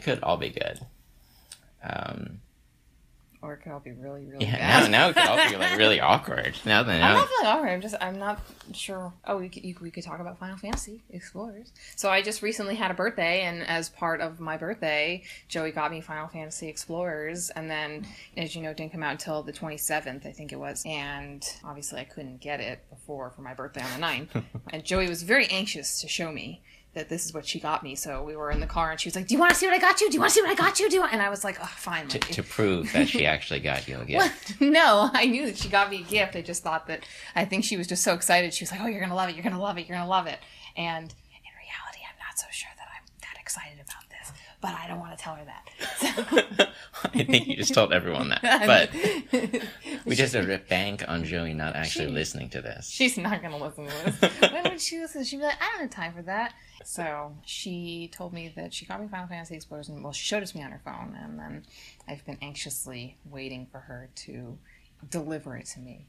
it could all be good. Um, Or it could all be really, really yeah, bad. now now it could all be like really awkward. Now that I'm not feeling awkward. I'm just I'm not sure. Oh, we could, you, we could talk about Final Fantasy Explorers. So I just recently had a birthday, and as part of my birthday, Joey got me Final Fantasy Explorers, and then, as you know, it didn't come out until the 27th, I think it was. And obviously, I couldn't get it before for my birthday on the 9th. and Joey was very anxious to show me. That this is what she got me, so we were in the car, and she was like, "Do you want to see what I got you? Do you want to see what I got you? Do you want?" And I was like, "Oh, fine." to, to prove that she actually got you a gift. what? No, I knew that she got me a gift. I just thought that I think she was just so excited. She was like, "Oh, you're gonna love it. You're gonna love it. You're gonna love it." And in reality, I'm not so sure that I'm that excited about this. But I don't want to tell her that. So, I think you just told everyone that. But we just have to bank on Joey not actually She- listening to this. she's not gonna listen to this. when would she listen? She'd be like, "I don't have time for that." So she told me that she got me Final Fantasy Explorers, and well, she showed it to me on her phone, and then I've been anxiously waiting for her to deliver it to me.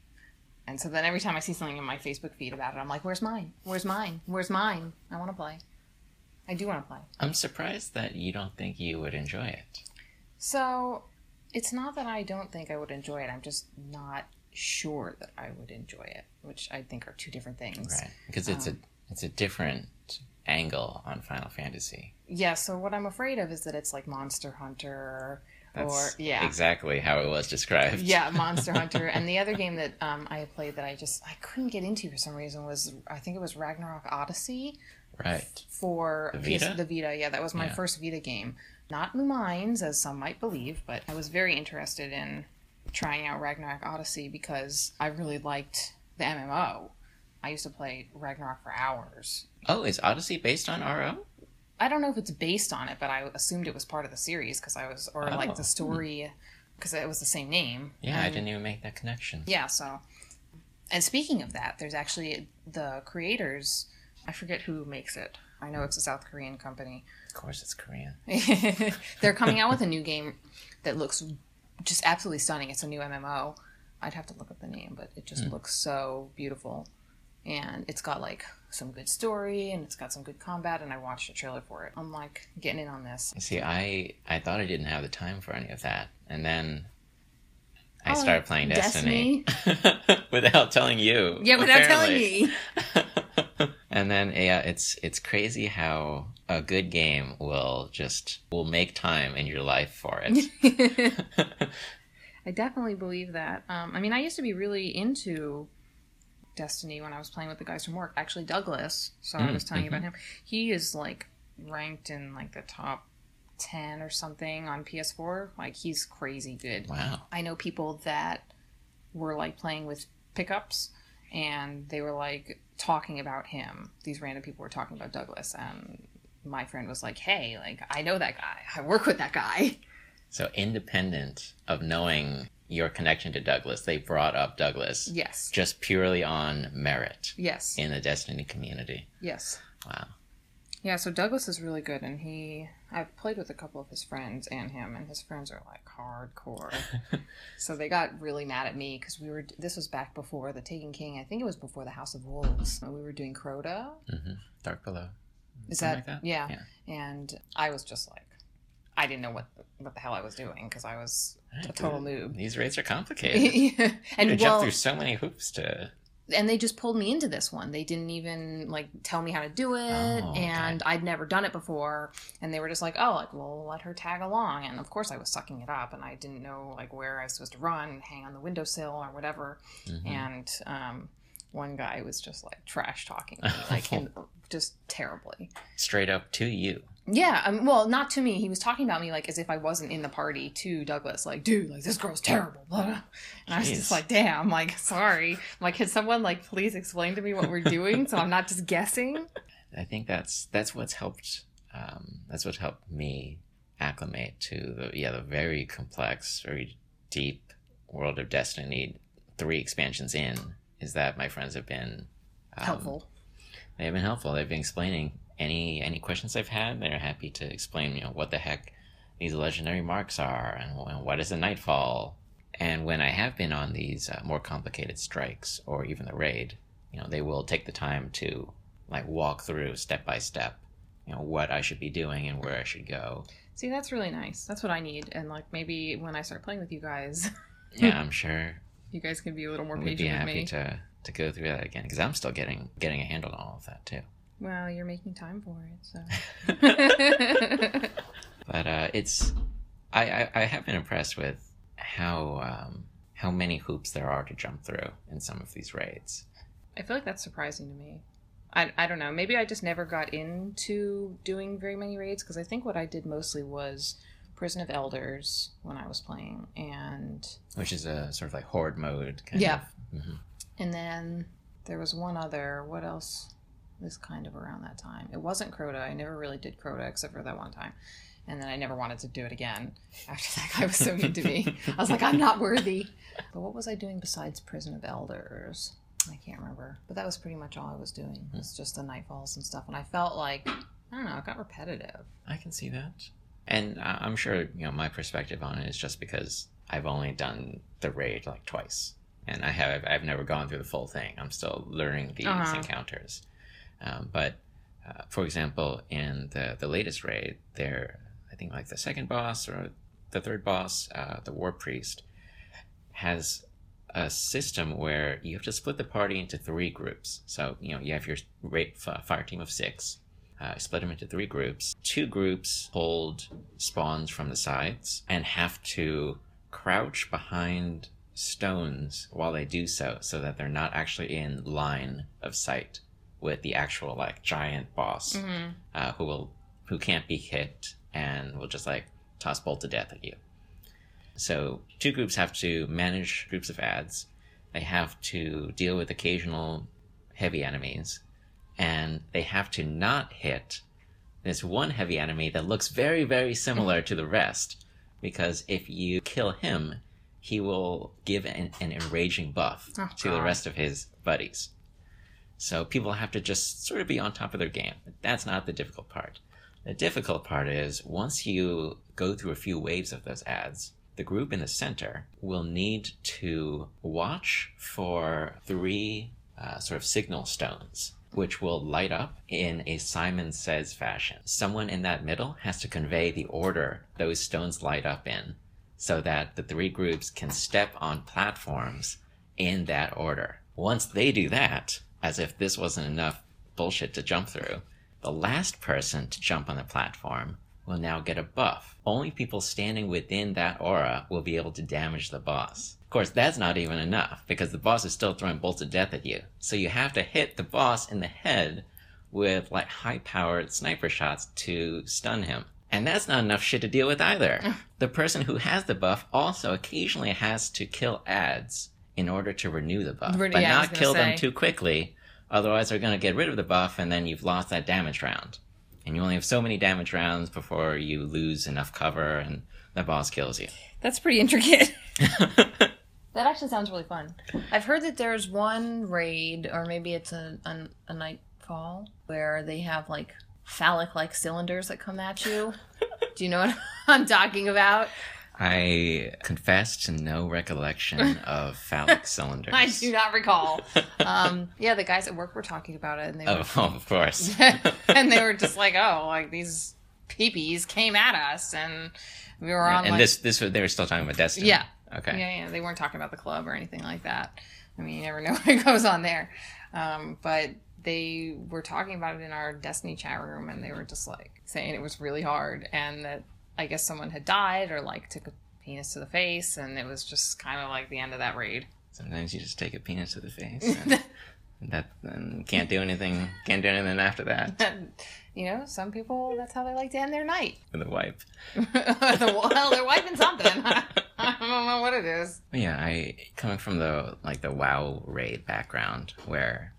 And so then every time I see something in my Facebook feed about it, I'm like, "Where's mine? Where's mine? Where's mine? I want to play. I do want to play." I'm surprised that you don't think you would enjoy it. So it's not that I don't think I would enjoy it. I'm just not sure that I would enjoy it, which I think are two different things. Right. Because it's a um, it's a different angle on Final Fantasy. Yeah, so what I'm afraid of is that it's like Monster Hunter or yeah. exactly how it was described. Yeah, Monster Hunter. And the other game that um, I played that I just I couldn't get into for some reason was I think it was Ragnarok Odyssey Right. for The Vita? the Vita. Yeah, that was my Yeah. first Vita game. Not New Minds, as some might believe, but I was very interested in trying out Ragnarok Odyssey because I really liked the MMO. I used to play Ragnarok for hours. Oh, is Odyssey based on RO? I don't know if it's based on it, but I assumed it was part of the series because I was, or like Oh. the story, because it was the same name. Yeah, I didn't even make that connection. Yeah, so. And speaking of that, there's actually the creators. I forget who makes it. I know it's a South Korean company. Of course, it's Korean. They're coming out with a new game that looks just absolutely stunning. It's a new MMO. I'd have to look up the name, but it just hmm. looks so beautiful. And it's got like some good story and it's got some good combat. And I watched a trailer for it. I'm like getting in on this. See, I I thought I didn't have the time for any of that, and then I Oh, started playing Destiny, without telling you. Yeah, without telling me. and then yeah, it's it's crazy how a good game will just will make time in your life for it. I definitely believe that. Um, I mean, I used to be really into Destiny when I was playing with the guys from work. Actually, Douglas. So I Mm, was telling you about him. He is like ranked in like the top ten or something on PS4. Like he's crazy good. wow. I know people that were like playing with pickups, and they were like talking about him. These random people were talking about Douglas, and my friend was like, "Hey, like I know that guy. I work with that guy." So independent of knowing your connection to Douglas, they brought up Douglas Yes. just purely on merit Yes. in the Destiny community. Yes. Wow. Yeah, so Douglas is really good, and he. I've played with a couple of his friends and him, and his friends are like hardcore. so they got really mad at me because we were. This was back before the Taken King. I think it was before the House of Wolves. We were doing Crota. hmm Dark Below. Is that, like that? Yeah. Yeah. And I was just like, I didn't know what what the hell I was doing because I was a total noob. These raids are complicated. Yeah. and and jump through so many hoops to. and they just pulled me into this one. They didn't even like tell me how to do it, Oh, okay. and I'd never done it before. And they were just like, "Oh, like we'll let her tag along." And of course, I was sucking it up, and I didn't know like where I was supposed to run, hang on the windowsill or whatever. Mhm. And um, one guy was just like trash talking me, like and just terribly. Straight up to you. Yeah, um, well, not to me. He was talking about me like as if I wasn't in the party to Douglas. Like, dude, like this girl's terrible. Blah, blah. And I was just like, damn. Like, sorry. I'm like, can someone like please explain to me what we're doing so I'm not just guessing? I think that's that's what's helped. Um, that's what helped me acclimate to the yeah the very complex, very deep world of Destiny. Three expansions in is that my friends have been um, Helpful. They have been helpful. They've been explaining any any questions I've had. They're happy to explain, you know, what the heck these legendary marks are and, and what is a nightfall. And when I have been on these uh, more complicated strikes or even the raid, you know, they will take the time to like walk through step by step, you know, what I should be doing and where I should go. See, that's really nice. That's what I need. And like maybe when I start playing with you guys, Yeah, I'm sure you guys can be a little more we'd be patient with happy me. to to go through that again because I'm still getting getting a handle on all of that too. Well, you're making time for it, so. But uh, it's I, I I have been impressed with how um, how many hoops there are to jump through in some of these raids. I feel like that's surprising to me. I, I don't know. Maybe I just never got into doing very many raids because I think what I did mostly was Prison of Elders when I was playing, and which is a sort of like horde mode kind Yeah. of. Mhm. and then there was one other. What else was kind of around that time? It wasn't Crota. I never really did Crota except for that one time, and then I never wanted to do it again after that guy was so mean to me. I was like, I'm not worthy. But what was I doing besides Prison of Elders? I can't remember. But that was pretty much all I was doing. It was just the nightfalls and stuff. And I felt like, I don't know, it got repetitive. I can see that, and I'm sure you know my perspective on it is just because I've only done the raid like twice, and I have I've never gone through the full thing. I'm still learning these Uh-huh. encounters, um, but uh, for example, in the the latest raid, there I think like the second boss or the third boss, uh, the war priest, has a system where you have to split the party into three groups. So you know you have your raid f- fire team of six. Uh, split them into three groups. Two groups hold spawns from the sides and have to crouch behind stones while they do so, so that they're not actually in line of sight with the actual like giant boss Mm-hmm. uh, who will who can't be hit and will just like toss bolt to death at you. So two groups have to manage groups of ads. They have to deal with occasional heavy enemies, and they have to not hit this one heavy enemy that looks very very similar to the rest. Because if you kill him, he will give an, an enraging buff Oh, to the rest of his buddies. So people have to just sort of be on top of their game. That's not the difficult part. The difficult part is once you go through a few waves of those ads, the group in the center will need to watch for three uh, sort of signal stones, which will light up in a Simon Says fashion. Someone in that middle has to convey the order those stones light up in so that the three groups can step on platforms in that order. Once they do that, as if this wasn't enough bullshit to jump through, the last person to jump on the platform will now get a buff. Only people standing within that aura will be able to damage the boss. Of course, that's not even enough because the boss is still throwing bolts of death at you. So you have to hit the boss in the head with like high powered sniper shots to stun him. And that's not enough shit to deal with either. the person who has the buff also occasionally has to kill ads in order to renew the buff, Re- but yeah, I was not gonna kill them say. too quickly. Otherwise, they're going to get rid of the buff, and then you've lost that damage round. And you only have so many damage rounds before you lose enough cover, and the boss kills you. That's pretty intricate. That actually sounds really fun. I've heard that there's one raid, or maybe it's a, a, a nightfall, where they have like phallic like cylinders that come at you. Do you know what I'm talking about? I confess to no recollection of phallic cylinders. I do not recall. Um, yeah, the guys at work were talking about it, and they were, Oh, of course. and they were just like, "Oh, like these peepees came at us," and we were on and like, this, this, was- they were still talking about Destiny. Yeah. Okay. Yeah, yeah. They weren't talking about the club or anything like that. I mean, you never know what goes on there. Um, but they were talking about it in our Destiny chat room, and they were just like saying it was really hard, and that I guess someone had died or like took a penis to the face, and it was just kind of like the end of that raid. Sometimes you just take a penis to the face. And that and can't do anything. Can't do anything after that you know, some people that's how they like to end their night. with a wipe. well, they're wiping something. I don't know what it is. But yeah, I coming from the like the WoW raid background where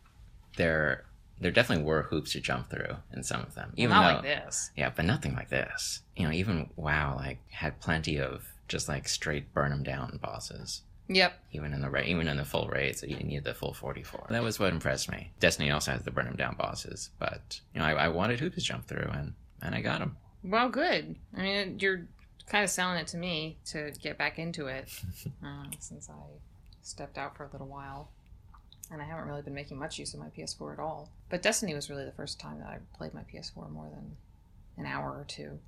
there there definitely were hoops to jump through in some of them. Even Not though like this. yeah, but nothing like this. You know, even WoW like had plenty of just like straight burn them down bosses. Yep. Even in the ra- even in the full raid, so you didn't need the full forty four. That was what impressed me. Destiny also has the burn them down bosses, but you know, I, I wanted hoops to jump through, and and I got them. Well, good. I mean, you're kind of selling it to me to get back into it uh, since I stepped out for a little while. And I haven't really been making much use of my PS4 at all. But Destiny was really the first time that I played my PS4 more than an hour or two.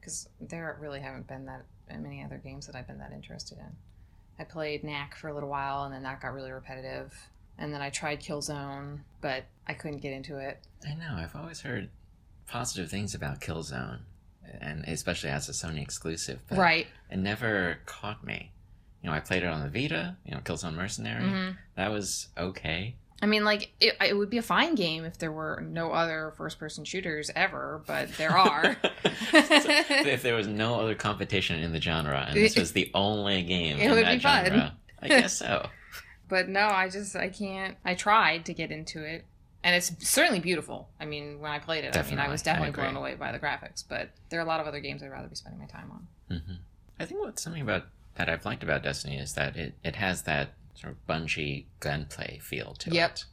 because there really haven't been that many other games that I've been that interested in. I played Knack for a little while, and then that got really repetitive. And then I tried Killzone, but I couldn't get into it. I know. I've always heard positive things about Killzone, and especially as a Sony exclusive. But right. It never caught me. You know, I played it on the Vita. You know, Killzone Mercenary. Mhm. That was okay. I mean, like, it, it would be a fine game if there were no other first person shooters ever, but there are. if there was no other competition in the genre, and this was the only game It in would that be fun. I guess so. but no, I just, I can't. I tried to get into it. And it's certainly beautiful. I mean, when I played it, I mean, I was Definitely. I blown away by the graphics. But there are a lot of other games I'd rather be spending my time on. hmm I think what's something about that I've liked about Destiny is that it, it has that sort of Bungie gunplay feel to Yep. it,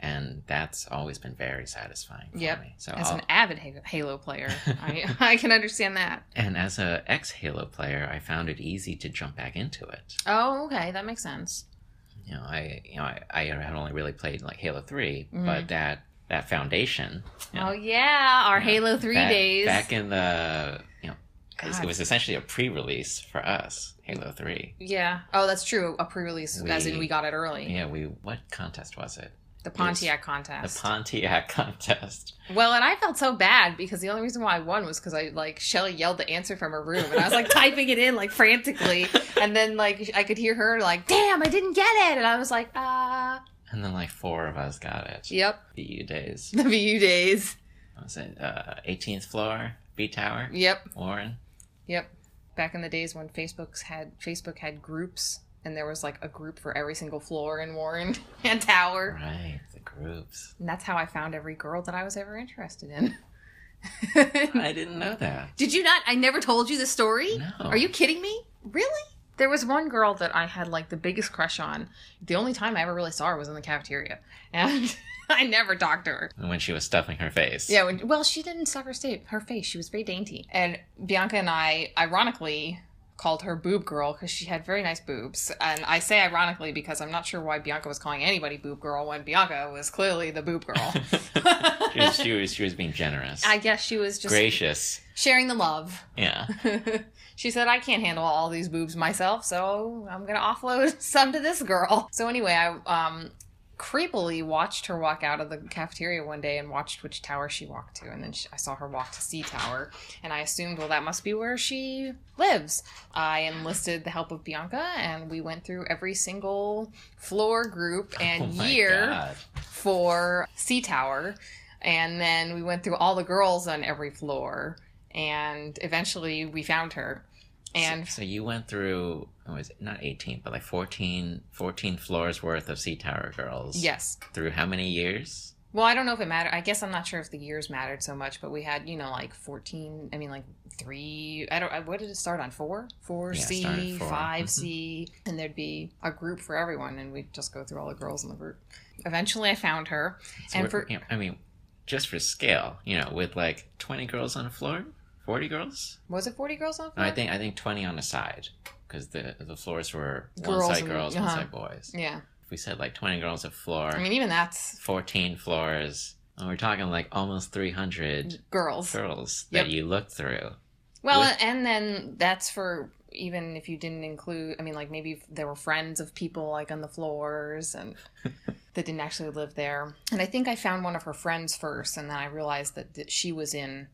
and that's always been very satisfying for Yep. me. So As I'll- an avid Halo player, I, I can understand that. and as a ex Halo player, I found it easy to jump back into it. Oh, okay, that makes sense. You know, I you know I, I had only really played like Halo 3 Mhm. but that that foundation. you know, Oh yeah, our Yeah. Halo Three back, days. back in the know it was essentially a pre-release for us Halo 3. Yeah. Oh, that's true. A pre-release, as in We- we got it early. Yeah, we what contest was it? The Pontiac contest. The Pontiac contest. well, and I felt so bad because the only reason why I won was because I like Shelly yelled the answer from her room, and I was like typing it in like frantically, and then like I could hear her like, "Damn, I didn't get it," and I was like, "Ah, And then like four of us got it. yep." BU days. The BU days. What was it uh, 18th floor, B Tower, Yep, Warren? Yep. Back in the days when Facebook's had Facebook had groups, and there was like a group for every single floor in Warren and Tower. Right, the groups. And that's how I found every girl that I was ever interested in. I didn't know that. Did you not? I never told you the story? No. Are you kidding me? Really? There was one girl that I had like the biggest crush on. The only time I ever really saw her was in the cafeteria. And I never talked to her. When she was stuffing her face. Yeah, when, well, she didn't stuff her state, her face. She was very dainty. And Bianca and I, ironically, called her Boob Girl because she had very nice boobs. And I say ironically because I'm not sure why Bianca was calling anybody Boob Girl when Bianca was clearly the Boob Girl. she, was, she was she was being generous. I guess she was just Gracious. sharing the love. Yeah. she said, I can't handle all these boobs myself, so I'm going to offload some to this girl. So, anyway, I um, creepily watched her walk out of the cafeteria one day and watched which tower she walked to. And then she, I saw her walk to C Tower, and I assumed, well, that must be where she lives. I enlisted the help of Bianca, and we went through every single floor group oh and oh year God. for C Tower, and then we went through all the girls on every floor, and eventually we found her. And so, so you went through what was it not 18 but like 14 14 floors worth of C tower girls yes, through how many years well, I don't know if it mattered. I guess I'm not sure if the years mattered so much, but we had you know like 14. I mean like three. I don't. I- What did it start on? Four, four Yeah, C, four. five Mhm. C, and there'd be a group for everyone, and we'd just go through all the girls in the group. Eventually, I found her. So And for- you know, i mean just for scale you know with like 20 girls on a floor 40 girls Was it 40 girls on the no, floor? i think i think 20 on a side because the the floors were Girls one side and- girls one uh-huh. side boys Yeah. if we said like 20 girls a floor I mean, even that's 14 floors and we're talking like almost 300 girls. girls Yep. that you looked through Well, With- and then that's for even if you didn't include. I mean, like maybe there were friends of people like on the floors and that didn't actually live there. And I think I found one of her friends first, and then I realized that she was in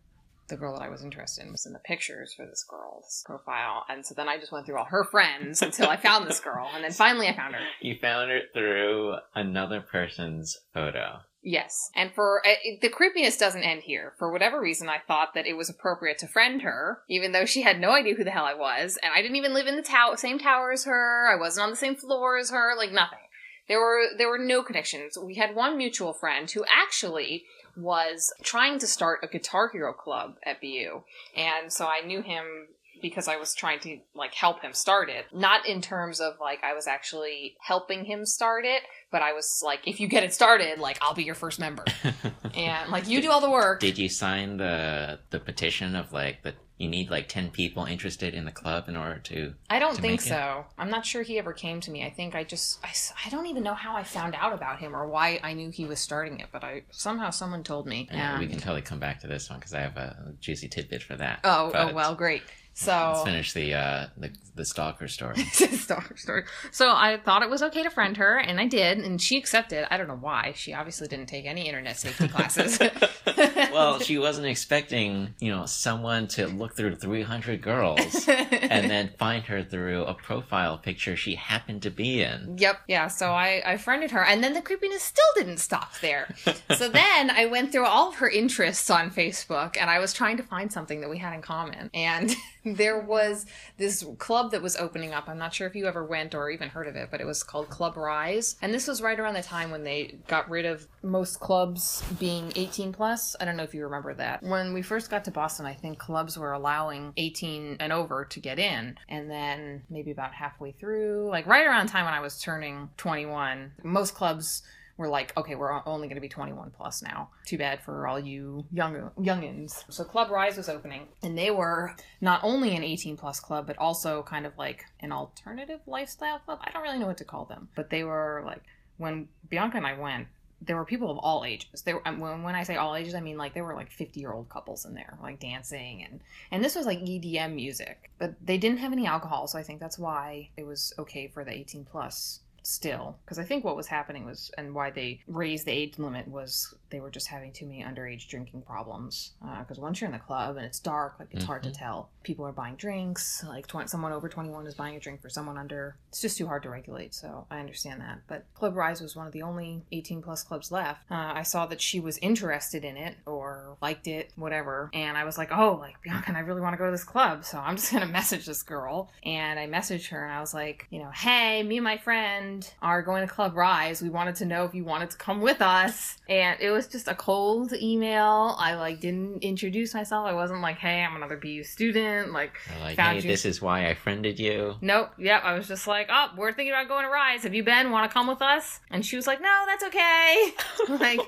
the girl that I was interested in was in the pictures for this girl's profile. And so then I just went through all her friends until I found this girl, and then finally I found her. you found her through another person's photo Yes. And for uh, it- the creepiness doesn't end here. For whatever reason, I thought that it was appropriate to friend her, even though she had no idea who the hell I was, and I didn't even live in the tower, same tower as her. I wasn't on the same floor as her. Like nothing. There were there were no connections. We had one mutual friend who actually was trying to start a Guitar Hero club at BU, and so I knew him because I was trying to like help him start it. Not in terms of like I was actually helping him start it, but I was like, if you get it started, like I'll be your first member, and like you do all the work. Did you sign the the petition of like the you need like 10 people interested in the club in order to I don't to think make it? so. I'm not sure he ever came to me. I think I just I, I don't even know how I found out about him or why I knew he was starting it, but I somehow someone told me. Yeah, we can totally come back to this one because I have a juicy tidbit for that. Oh, oh well, great. Let's So finish the uh the, the stalker story. Star story. So I thought it was okay to friend her, and I did, and she accepted. I don't know why. She obviously didn't take any internet safety classes. well, she wasn't expecting, you know, someone to look through 300 girls and then find her through a profile picture she happened to be in. Yep. Yeah. So I, I friended her, and then the creepiness still didn't stop there. so then I went through all of her interests on Facebook, and I was trying to find something that we had in common. And there was this club that was opening up. I'm not sure if you ever went or even heard of it, but it was called Club Rise. And this was right around the time when they got rid of most clubs being 18 plus. I don't know if you remember that. When we first got to Boston, I think clubs were allowing 18 and over to get in. And then maybe about halfway through, like right around the time when I was turning 21, most clubs were like, okay, we're only going to be 21 plus now. Too bad for all you young youngins. So Club Rise was opening, and they were not only an 18 plus club, but also kind of like an alternative lifestyle club. I don't really know what to call them, but they were like when Bianca and I went. There were people of all ages. There, um, when when I say all ages, I mean like there were like fifty year old couples in there, like dancing, and and this was like EDM music, but they didn't have any alcohol, so I think that's why it was okay for the eighteen plus still because i think what was happening was and why they raised the age limit was they were just having too many underage drinking problems because once you're in the club and it's dark like it's hard to Mhm. tell. People are buying drinks like 20, someone over 21 is buying a drink for someone under it's just too hard to regulate so i understand that. But club rise was one of the only 18 plus clubs left. Uh, i saw that she was interested in it or liked it whatever and i was like oh like bianca and i really want to go to this club so i'm just gonna message this girl. And i messaged her and i was like you know hey me and my friend are going to club rise we wanted to know if you wanted to come with us and it was just a cold email i like didn't introduce myself i wasn't like hey i'm another bu student like like, hey, you- this is why I friended you. Nope. Yep. I was just like, oh, we're thinking about going to Rise. Have you been? Want to come with us? And she was like, no, that's okay. like,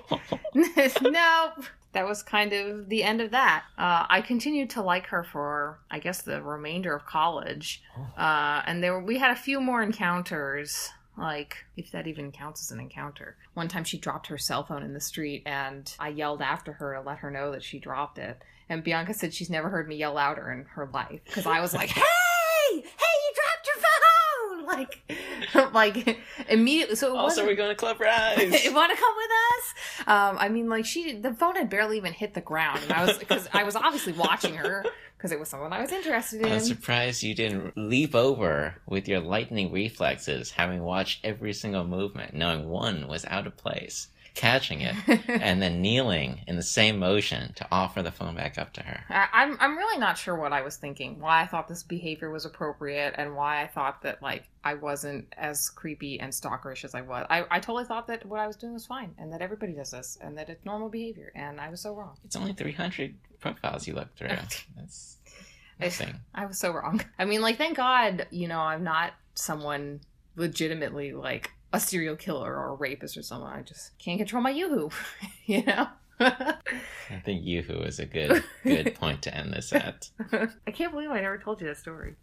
nope. That was kind of the end of that. Uh, I continued to like her for, I guess, the remainder of college, uh, and there were, we had a few more encounters. Like, if that even counts as an encounter. One time she dropped her cell phone in the street, and I yelled after her to let her know that she dropped it. And Bianca said she's never heard me yell louder in her life because I was like, "Hey, hey, you dropped your phone!" Like, like immediately. So it also, wasn't. we're going to Club Rise. you Want to come with us? Um, I mean, like she, the phone had barely even hit the ground, and I was because I was obviously watching her because it was someone I was interested in. I'm surprised you didn't leap over with your lightning reflexes, having watched every single movement, knowing one was out of place, catching it, and then kneeling in the same motion to offer the phone back up to her. I- I'm I'm really not sure what I was thinking, why I thought this behavior was appropriate, and why I thought that like I wasn't as creepy and stalkerish as I was. I, I totally thought that what I was doing was fine, and that everybody does this, and that it's normal behavior, and I was so wrong. It's only 300 profiles you looked through. That's I- I was so wrong. I mean, like, thank God, you know, I'm not someone legitimately like a serial killer or a rapist or someone. I just can't control my yoo-hoo, you know. I think Yoo-Hoo is a good good point to end this at. I can't believe I never told you that story.